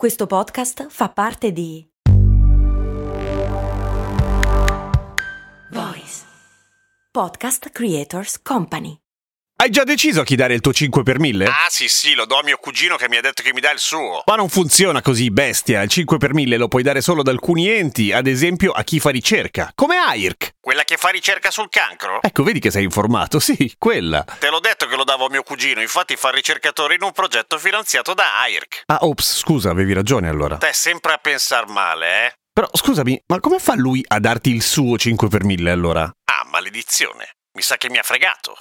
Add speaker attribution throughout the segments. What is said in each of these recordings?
Speaker 1: Questo podcast fa parte di Voice Podcast Creators Company.
Speaker 2: Hai già deciso a chi dare il tuo 5 per 1000?
Speaker 3: Ah sì sì, lo do a mio cugino che mi ha detto che mi dà il suo.
Speaker 2: Ma non funziona così, bestia. Il 5 per 1000 lo puoi dare solo ad alcuni enti, ad esempio a chi fa ricerca, come AIRC.
Speaker 3: Quella che fa ricerca sul cancro?
Speaker 2: Ecco, vedi che sei informato, sì, quella.
Speaker 3: Te l'ho detto che lo davo a mio cugino, infatti fa ricercatore in un progetto finanziato da AIRC.
Speaker 2: Ah, ops, scusa, avevi ragione allora.
Speaker 3: Te sempre a pensar male, eh?
Speaker 2: Però scusami, ma come fa lui a darti il suo 5 per 1000 allora?
Speaker 3: Ah, maledizione. Mi sa che mi ha fregato.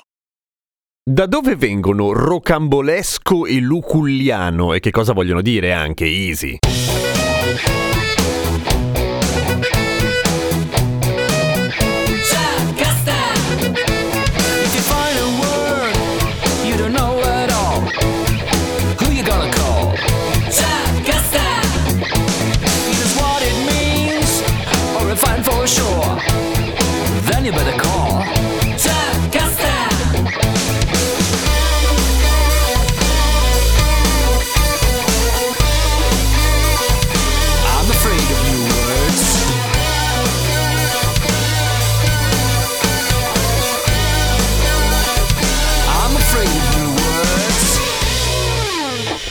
Speaker 2: Da dove vengono rocambolesco e luculliano e che cosa vogliono dire anche Easy?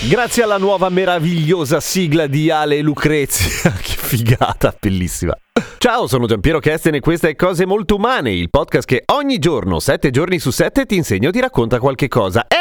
Speaker 2: Grazie alla nuova meravigliosa sigla di Ale e Lucrezia. che figata, bellissima. Ciao, sono Giampiero Kesten e questa è Cose Molto Umane, il podcast che ogni giorno, sette giorni su sette, ti insegna o ti racconta qualche cosa. Po'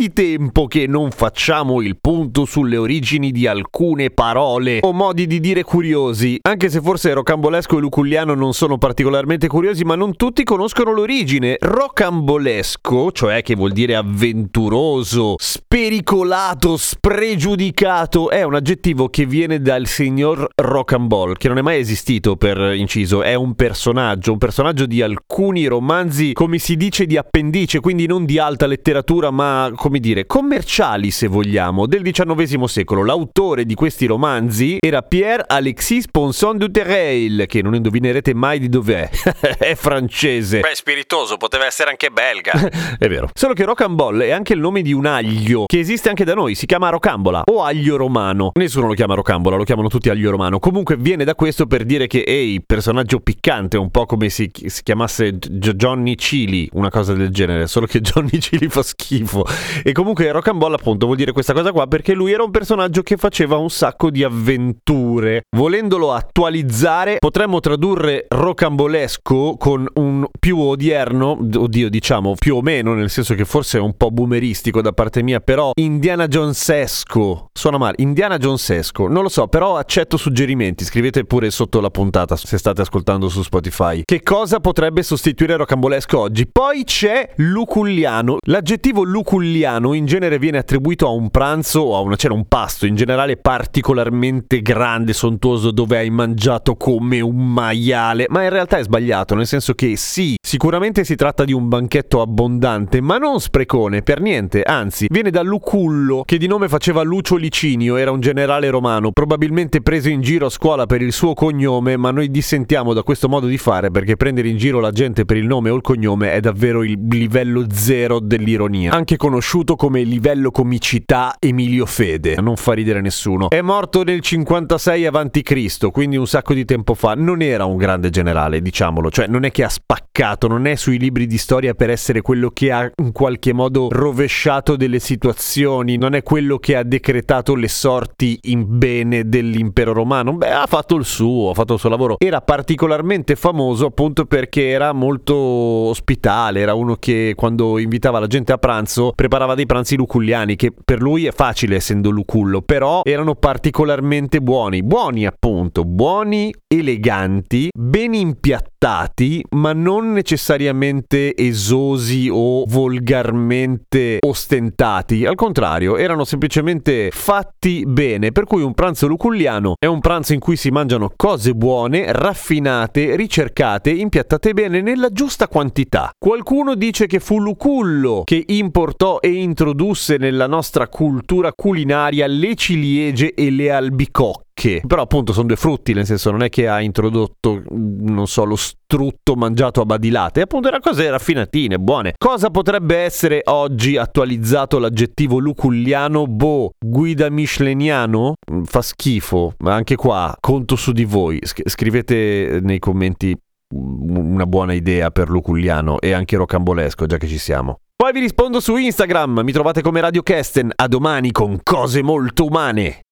Speaker 2: di tempo che non facciamo il punto sulle origini di alcune parole o modi di dire curiosi, anche se forse rocambolesco e luculliano non sono particolarmente curiosi, ma non tutti conoscono l'origine. Rocambolesco, cioè che vuol dire avventuroso, spericolato, spregiudicato, è un aggettivo che viene dal signor Rocambole, che non è mai esistito per inciso, è un personaggio, un personaggio di alcuni romanzi, come si dice, di appendice, quindi non di alta letteratura, ma come dire, commerciali se vogliamo, del XIX secolo. L'autore di questi romanzi era Pierre Alexis Ponson du Terreil, che non indovinerete mai di dov'è. è francese.
Speaker 3: Beh, spiritoso, poteva essere anche belga.
Speaker 2: È vero. Solo che Rocambole è anche il nome di un aglio che esiste anche da noi, si chiama Rocambola o aglio romano. Nessuno lo chiama Rocambola, lo chiamano tutti aglio romano. Comunque viene da questo per dire che, ehi, personaggio piccante, un po' come si, si chiamasse Johnny Chili, una cosa del genere, solo che Johnny Chili fa schifo. E comunque Rocambola appunto vuol dire questa cosa qua perché lui era un personaggio che faceva un sacco di avventure. Volendolo attualizzare, potremmo tradurre rocambolesco con un più odierno, oddio diciamo più o meno, nel senso che forse è un po' boomeristico da parte mia, però Indiana Jonesesco. Suona male, Indiana Jonesesco. Non lo so, però accetto suggerimenti. Scrivete pure sotto la puntata se state ascoltando su Spotify. Che cosa potrebbe sostituire rocambolesco oggi? Poi c'è luculliano. L'aggettivo luculliano in genere viene attribuito a un pranzo o a una cena, un pasto in generale particolarmente grande, sontuoso, dove hai mangiato come un maiale. Ma in realtà è sbagliato, nel senso che sì, sicuramente si tratta di un banchetto abbondante, ma non sprecone per niente. Anzi, viene da Lucullo, che di nome faceva Lucio Licinio, era un generale romano, probabilmente preso in giro a scuola per il suo cognome, ma noi dissentiamo da questo modo di fare perché prendere in giro la gente per il nome o il cognome è davvero il livello zero dell'ironia. Anche conosciuto come livello comicità Emilio Fede, non fa ridere nessuno. È morto nel 56 a.C., quindi un sacco di tempo fa. Non era un grande generale, diciamolo, cioè non è che ha spaccato, non è sui libri di storia per essere quello che ha in qualche modo rovesciato delle situazioni, non è quello che ha decretato le sorti in bene dell'impero romano. Beh, ha fatto il suo, ha fatto il suo lavoro. Era particolarmente famoso appunto perché era molto ospitale, era uno che quando invitava la gente a pranzo preparava dei pranzi luculliani, che per lui è facile essendo lucullo, però erano particolarmente buoni, buoni appunto, buoni, eleganti, ben impiattati, ma non necessariamente esosi o volgarmente ostentati. Al contrario, erano semplicemente fatti bene, per cui un pranzo luculliano è un pranzo in cui si mangiano cose buone, raffinate, ricercate, impiattate bene nella giusta quantità. Qualcuno dice che fu Lucullo che importò e introdusse nella nostra cultura culinaria le ciliegie e le albicocche che. Però appunto sono due frutti, nel senso non è che ha introdotto, non so, lo strutto mangiato a badilate, appunto erano cose raffinatine, buone. Cosa potrebbe essere oggi attualizzato l'aggettivo luculliano? Boh, guida micheliniano? Fa schifo, ma anche qua conto su di voi. Scrivete nei commenti una buona idea per Luculliano e anche rocambolesco, già che ci siamo. Poi vi rispondo su Instagram, mi trovate come Radio Kesten, a domani con cose molto umane.